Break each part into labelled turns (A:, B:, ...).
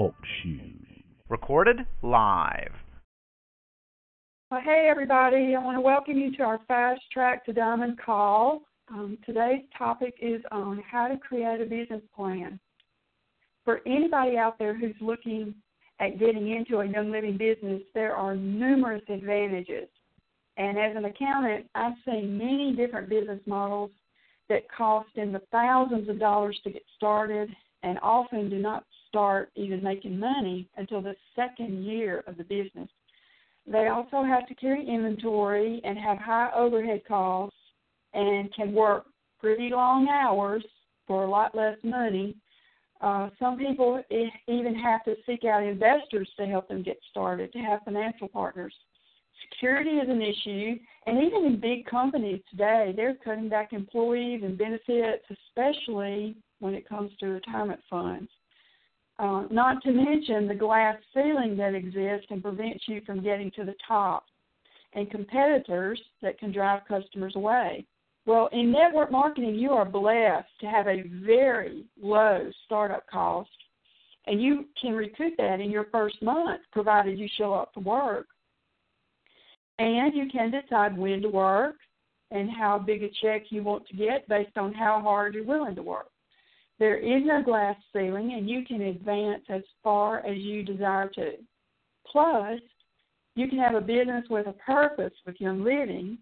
A: Talk shoes. Recorded live.
B: Well, hey, everybody. I want to welcome you to our Fast Track to Diamond call. Um, today's topic is on how to create a business plan. For anybody out there who's looking at getting into a young living business, there are numerous advantages. And as an accountant, I've seen many different business models that cost in the thousands of dollars to get started and often do not start even making money until the second year of the business. They also have to carry inventory and have high overhead costs and can work pretty long hours for a lot less money. Uh, some people even have to seek out investors to help them get started, to have financial partners. Security is an issue, and even in big companies today, they're cutting back employees and benefits, especially when it comes to retirement funds. Uh, not to mention the glass ceiling that exists and prevents you from getting to the top, and competitors that can drive customers away. Well, in network marketing, you are blessed to have a very low startup cost, and you can recoup that in your first month, provided you show up to work. And you can decide when to work and how big a check you want to get based on how hard you're willing to work. There is no glass ceiling, and you can advance as far as you desire to. Plus, you can have a business with a purpose with Young Living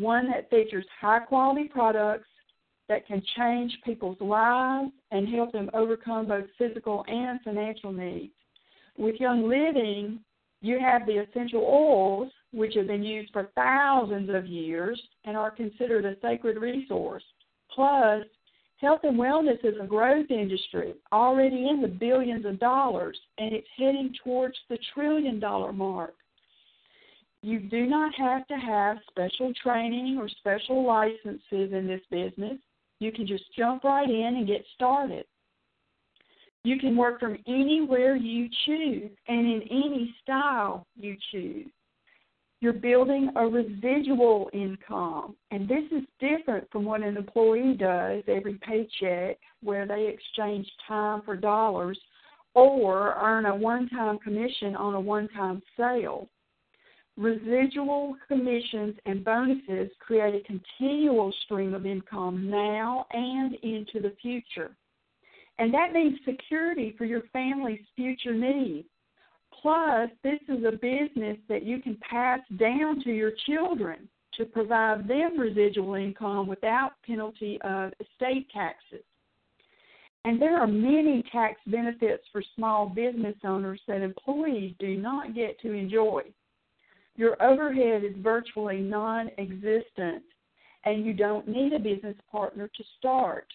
B: one that features high quality products that can change people's lives and help them overcome both physical and financial needs. With Young Living, you have the essential oils, which have been used for thousands of years and are considered a sacred resource. Plus, health and wellness is a growth industry already in the billions of dollars, and it's heading towards the trillion dollar mark. You do not have to have special training or special licenses in this business. You can just jump right in and get started. You can work from anywhere you choose and in any style you choose. You're building a residual income, and this is different from what an employee does every paycheck, where they exchange time for dollars or earn a one time commission on a one time sale. Residual commissions and bonuses create a continual stream of income now and into the future. And that means security for your family's future needs. Plus, this is a business that you can pass down to your children to provide them residual income without penalty of estate taxes. And there are many tax benefits for small business owners that employees do not get to enjoy your overhead is virtually non existent, and you don't need a business partner to start.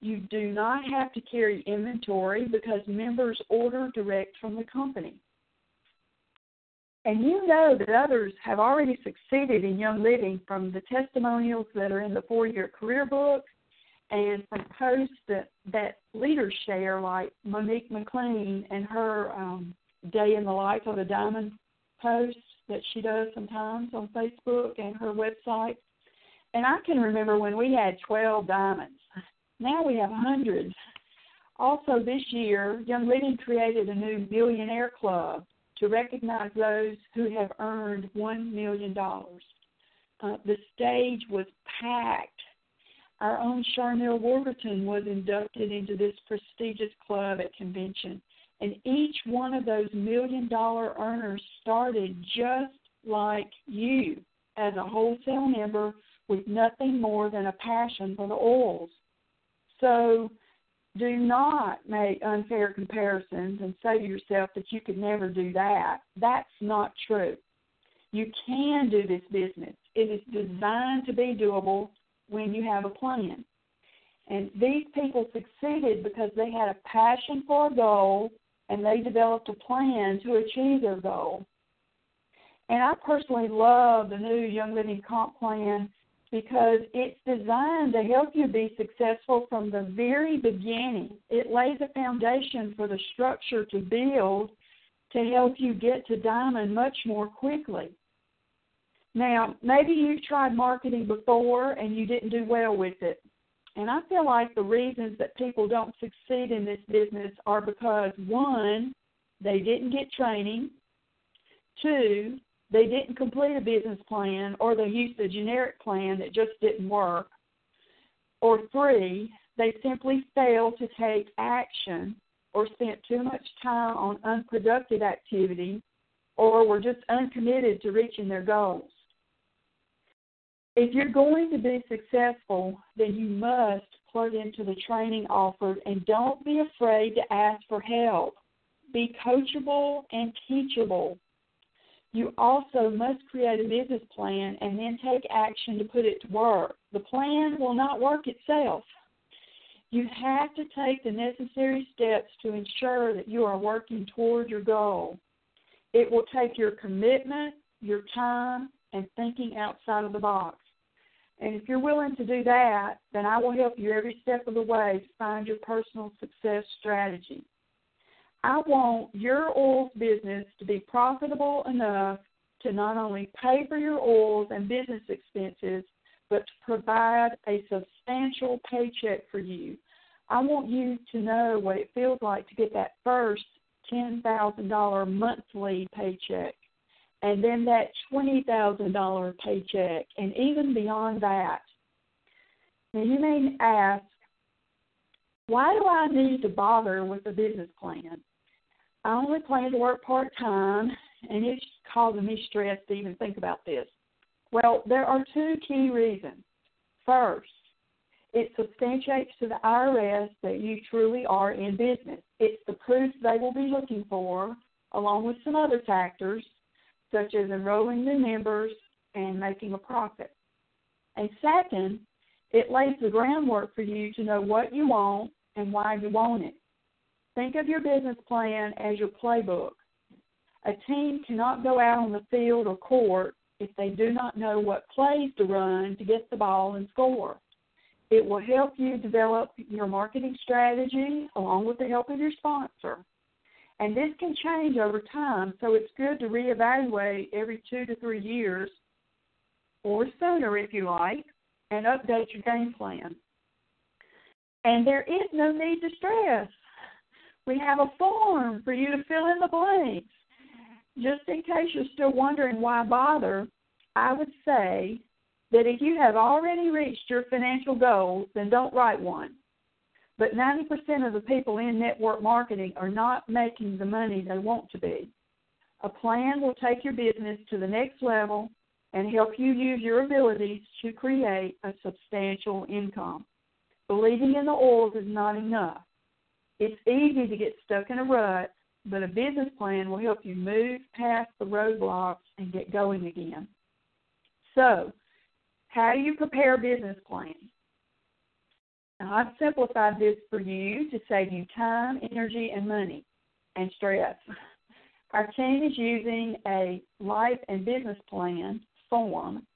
B: You do not have to carry inventory because members order direct from the company. And you know that others have already succeeded in Young Living from the testimonials that are in the four year career book and from posts that, that leaders share, like Monique McLean and her um, Day in the Life of a Diamond post that she does sometimes on Facebook and her website. And I can remember when we had 12 diamonds. Now we have hundreds. Also, this year, Young Living created a new Millionaire Club to recognize those who have earned $1 million. Uh, the stage was packed. Our own Charnel Warburton was inducted into this prestigious club at convention. And each one of those million dollar earners started just like you as a wholesale member with nothing more than a passion for the oils. So do not make unfair comparisons and say to yourself that you could never do that. That's not true. You can do this business. It is designed to be doable when you have a plan. And these people succeeded because they had a passion for a goal and they developed a plan to achieve their goal. And I personally love the new Young Living Comp Plan because it's designed to help you be successful from the very beginning. It lays a foundation for the structure to build to help you get to diamond much more quickly. Now, maybe you've tried marketing before and you didn't do well with it. And I feel like the reasons that people don't succeed in this business are because one, they didn't get training, two, they didn't complete a business plan or they used a generic plan that just didn't work, or three, they simply failed to take action or spent too much time on unproductive activity or were just uncommitted to reaching their goals. If you're going to be successful, then you must plug into the training offered and don't be afraid to ask for help. Be coachable and teachable. You also must create a business plan and then take action to put it to work. The plan will not work itself. You have to take the necessary steps to ensure that you are working toward your goal. It will take your commitment, your time, and thinking outside of the box. And if you're willing to do that, then I will help you every step of the way to find your personal success strategy. I want your oils business to be profitable enough to not only pay for your oils and business expenses, but to provide a substantial paycheck for you. I want you to know what it feels like to get that first $10,000 monthly paycheck and then that $20,000 paycheck, and even beyond that. Now, you may ask, why do I need to bother with a business plan? I only plan to work part time, and it's causing me stress to even think about this. Well, there are two key reasons. First, it substantiates to the IRS that you truly are in business. It's the proof they will be looking for, along with some other factors, such as enrolling new members and making a profit. And second, it lays the groundwork for you to know what you want and why you want it. Think of your business plan as your playbook. A team cannot go out on the field or court if they do not know what plays to run to get the ball and score. It will help you develop your marketing strategy along with the help of your sponsor. And this can change over time, so it's good to reevaluate every two to three years, or sooner if you like, and update your game plan. And there is no need to stress. We have a form for you to fill in the blanks. Just in case you're still wondering why bother, I would say that if you have already reached your financial goals, then don't write one. But 90% of the people in network marketing are not making the money they want to be. A plan will take your business to the next level and help you use your abilities to create a substantial income. Believing in the oils is not enough. It's easy to get stuck in a rut, but a business plan will help you move past the roadblocks and get going again. So, how do you prepare a business plan? Now, I've simplified this for you to save you time, energy, and money and stress. Our team is using a life and business plan form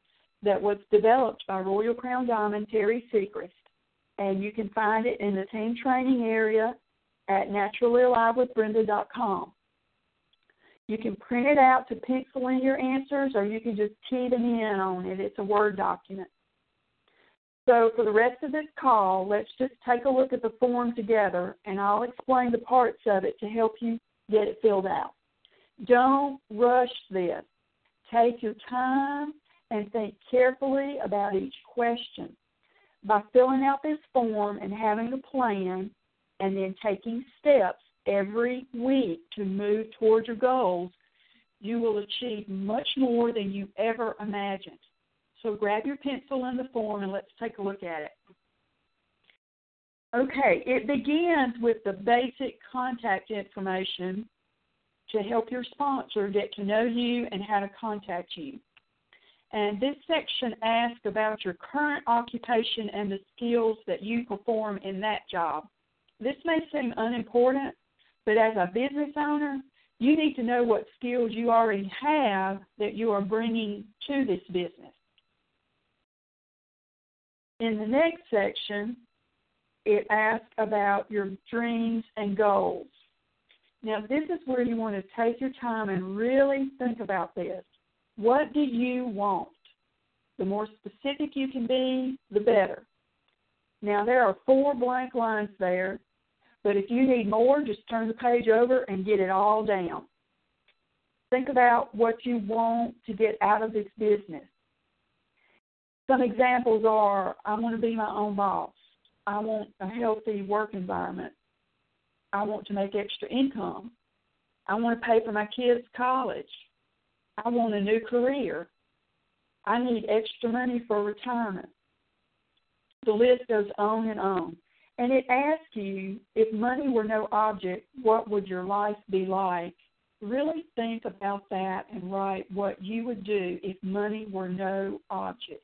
B: that was developed by Royal Crown Diamond Teri Secrest, and you can find it in the team training area at naturallyalivewithbrenda.com. You can print it out to pencil in your answers, or you can just key them in on it. It's a Word document. So, for the rest of this call, let's just take a look at the form together, and I'll explain the parts of it to help you get it filled out. Don't rush this. Take your time and think carefully about each question. By filling out this form and having a plan, and then taking steps every week to move towards your goals, you will achieve much more than you ever imagined. So grab your pencil and the form and let's take a look at it. Okay, it begins with the basic contact information to help your sponsor get to know you and how to contact you. And this section asks about your current occupation and the skills that you perform in that job. This may seem unimportant, but as a business owner, you need to know what skills you already have that you are bringing to this business. In the next section, it asks about your dreams and goals. Now, this is where you want to take your time and really think about this. What do you want? The more specific you can be, the better. Now, there are four blank lines there, but if you need more, just turn the page over and get it all down. Think about what you want to get out of this business. Some examples are I want to be my own boss. I want a healthy work environment. I want to make extra income. I want to pay for my kids' college. I want a new career. I need extra money for retirement. The list goes on and on. And it asks you if money were no object, what would your life be like? Really think about that and write what you would do if money were no object.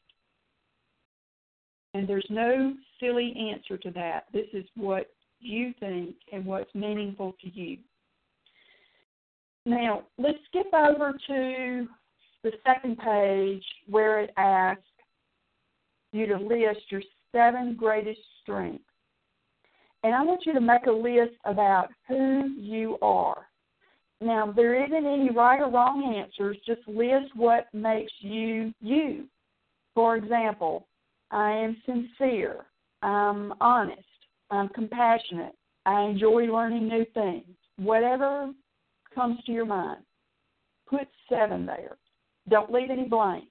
B: And there's no silly answer to that. This is what you think and what's meaningful to you. Now, let's skip over to the second page where it asks you to list your seven greatest strengths. And I want you to make a list about who you are. Now, there isn't any right or wrong answers, just list what makes you you. For example, I am sincere, I'm honest, I'm compassionate, I enjoy learning new things. Whatever comes to your mind, put seven there. Don't leave any blanks.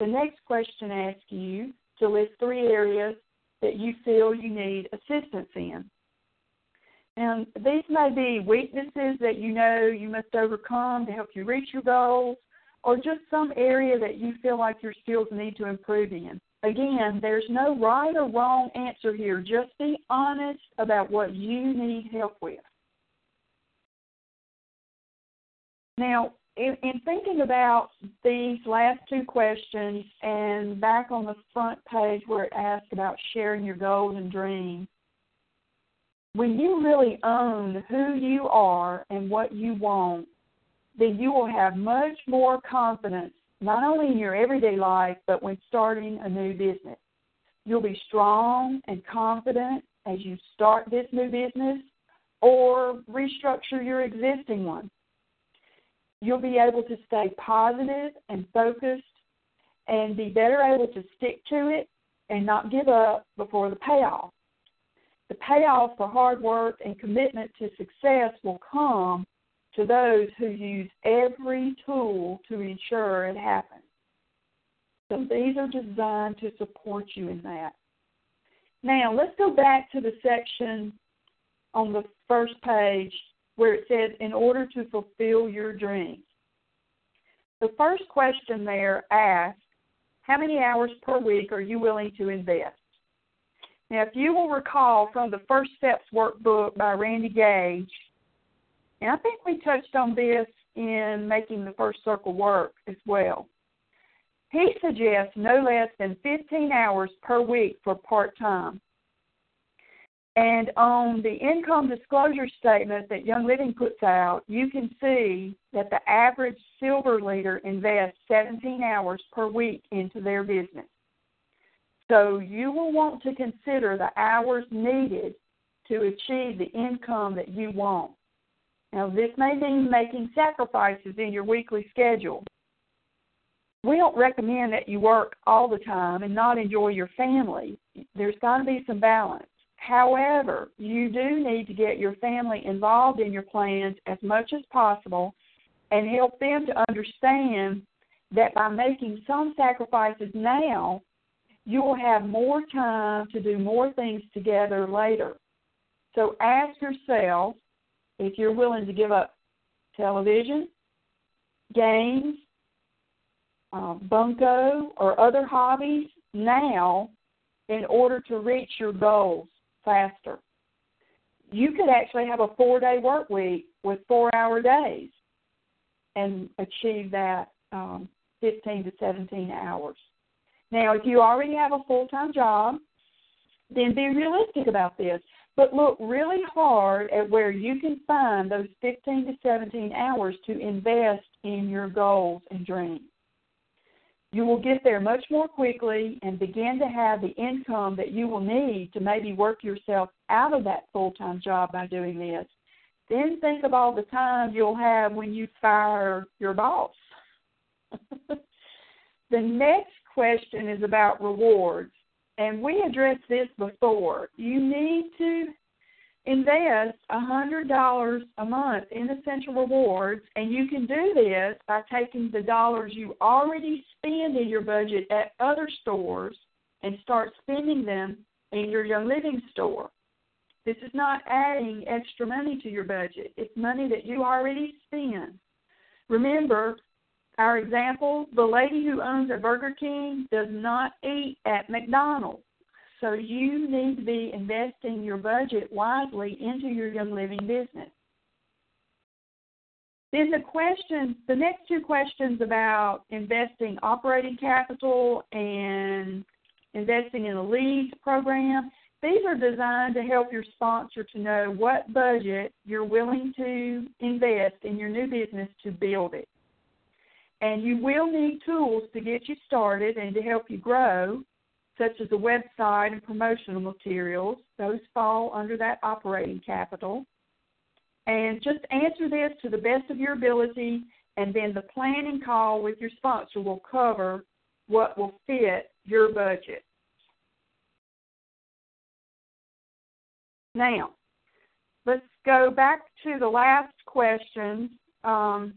B: The next question asks you to list three areas that you feel you need assistance in. And these may be weaknesses that you know you must overcome to help you reach your goals, or just some area that you feel like your skills need to improve in. Again, there's no right or wrong answer here. Just be honest about what you need help with. Now, in, in thinking about these last two questions and back on the front page where it asks about sharing your goals and dreams, when you really own who you are and what you want, then you will have much more confidence, not only in your everyday life, but when starting a new business. You'll be strong and confident as you start this new business or restructure your existing one. You'll be able to stay positive and focused and be better able to stick to it and not give up before the payoff. The payoff for hard work and commitment to success will come to those who use every tool to ensure it happens. So these are designed to support you in that. Now, let's go back to the section on the first page where it says, in order to fulfill your dreams. The first question there asks, how many hours per week are you willing to invest? Now, if you will recall from the First Steps workbook by Randy Gage, and I think we touched on this in making the first circle work as well. He suggests no less than 15 hours per week for part time. And on the income disclosure statement that Young Living puts out, you can see that the average silver leader invests 17 hours per week into their business. So you will want to consider the hours needed to achieve the income that you want. Now, this may mean making sacrifices in your weekly schedule. We don't recommend that you work all the time and not enjoy your family. There's got to be some balance. However, you do need to get your family involved in your plans as much as possible and help them to understand that by making some sacrifices now, you will have more time to do more things together later. So ask yourself if you're willing to give up television, games, uh, bunco, or other hobbies now in order to reach your goals faster. You could actually have a four day work week with four hour days and achieve that um, 15 to 17 hours. Now, if you already have a full time job, then be realistic about this. But look really hard at where you can find those 15 to 17 hours to invest in your goals and dreams. You will get there much more quickly and begin to have the income that you will need to maybe work yourself out of that full time job by doing this. Then think of all the time you'll have when you fire your boss. the next question is about rewards, and we addressed this before. You need to invest a $100 a month in essential rewards, and you can do this by taking the dollars you already spend in your budget at other stores and start spending them in your Young Living store. This is not adding extra money to your budget. It's money that you already spend. Remember, our example, the lady who owns a Burger King does not eat at McDonald's. So you need to be investing your budget wisely into your Young Living business. Then the question, the next two questions about investing operating capital and investing in a leads program, these are designed to help your sponsor to know what budget you're willing to invest in your new business to build it. And you will need tools to get you started and to help you grow, such as a website and promotional materials. Those fall under that operating capital. And just answer this to the best of your ability, and then the planning call with your sponsor will cover what will fit your budget. Now, let's go back to the last question um,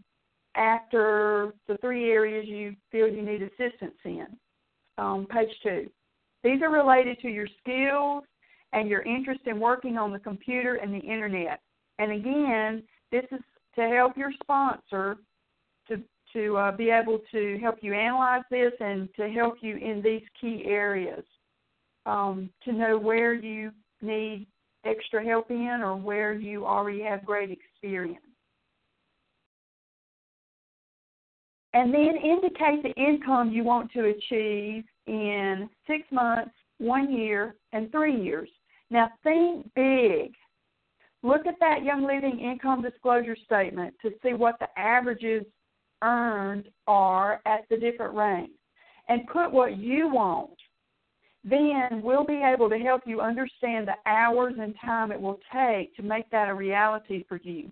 B: after the three areas you feel you need assistance in. Um, page two. These are related to your skills and your interest in working on the computer and the internet. And again, this is to help your sponsor to to uh, be able to help you analyze this and to help you in these key areas. Um, to know where you need extra help in or where you already have great experience. And then indicate the income you want to achieve in six months, one year, and three years. Now think big. Look at that Young Living income disclosure statement to see what the averages earned are at the different ranks and put what you want then we'll be able to help you understand the hours and time it will take to make that a reality for you.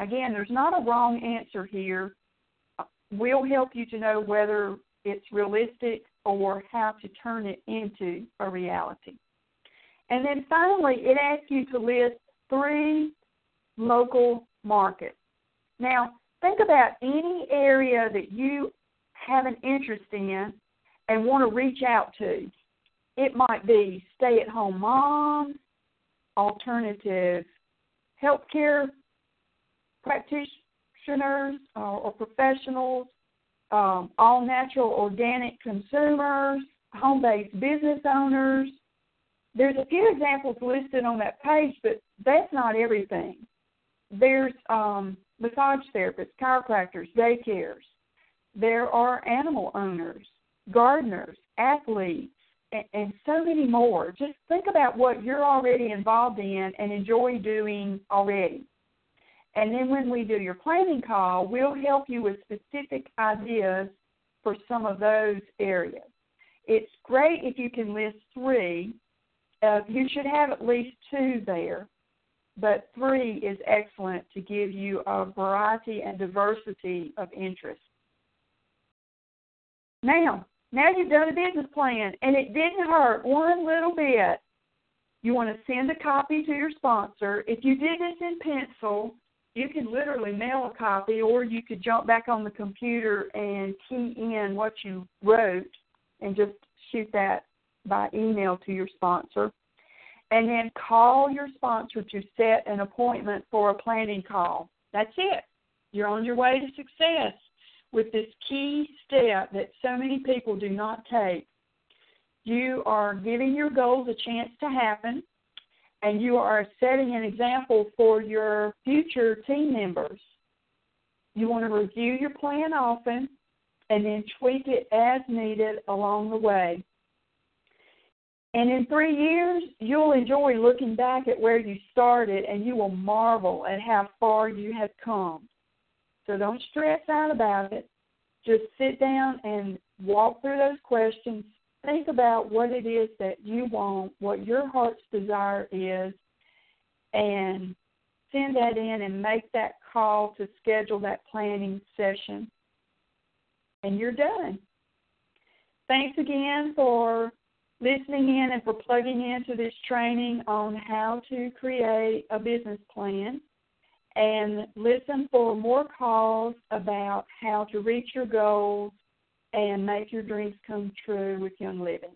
B: Again, there's not a wrong answer here. We'll help you to know whether it's realistic or how to turn it into a reality. And then finally, it asks you to list three local markets. Now, think about any area that you have an interest in and want to reach out to. It might be stay at home moms, alternative healthcare practitioners or, or professionals, um, all natural organic consumers, home based business owners. There's a few examples listed on that page, but that's not everything. There's um, massage therapists, chiropractors, daycares. There are animal owners, gardeners, athletes, and, and so many more. Just think about what you're already involved in and enjoy doing already. And then when we do your planning call, we'll help you with specific ideas for some of those areas. It's great if you can list three. Uh, you should have at least two there, but three is excellent to give you a variety and diversity of interests. Now, now you've done a business plan and it didn't hurt one little bit. You want to send a copy to your sponsor. If you did this in pencil, you can literally mail a copy or you could jump back on the computer and key in what you wrote and just shoot that by email to your sponsor. And then call your sponsor to set an appointment for a planning call. That's it. You're on your way to success with this key step that so many people do not take. You are giving your goals a chance to happen, and you are setting an example for your future team members. You want to review your plan often, and then tweak it as needed along the way. And in three years, you'll enjoy looking back at where you started and you will marvel at how far you have come. So don't stress out about it. Just sit down and walk through those questions. Think about what it is that you want, what your heart's desire is, and send that in and make that call to schedule that planning session. And you're done. Thanks again for listening in and for plugging into this training on how to create a business plan. And listen for more calls about how to reach your goals and make your dreams come true with Young Living.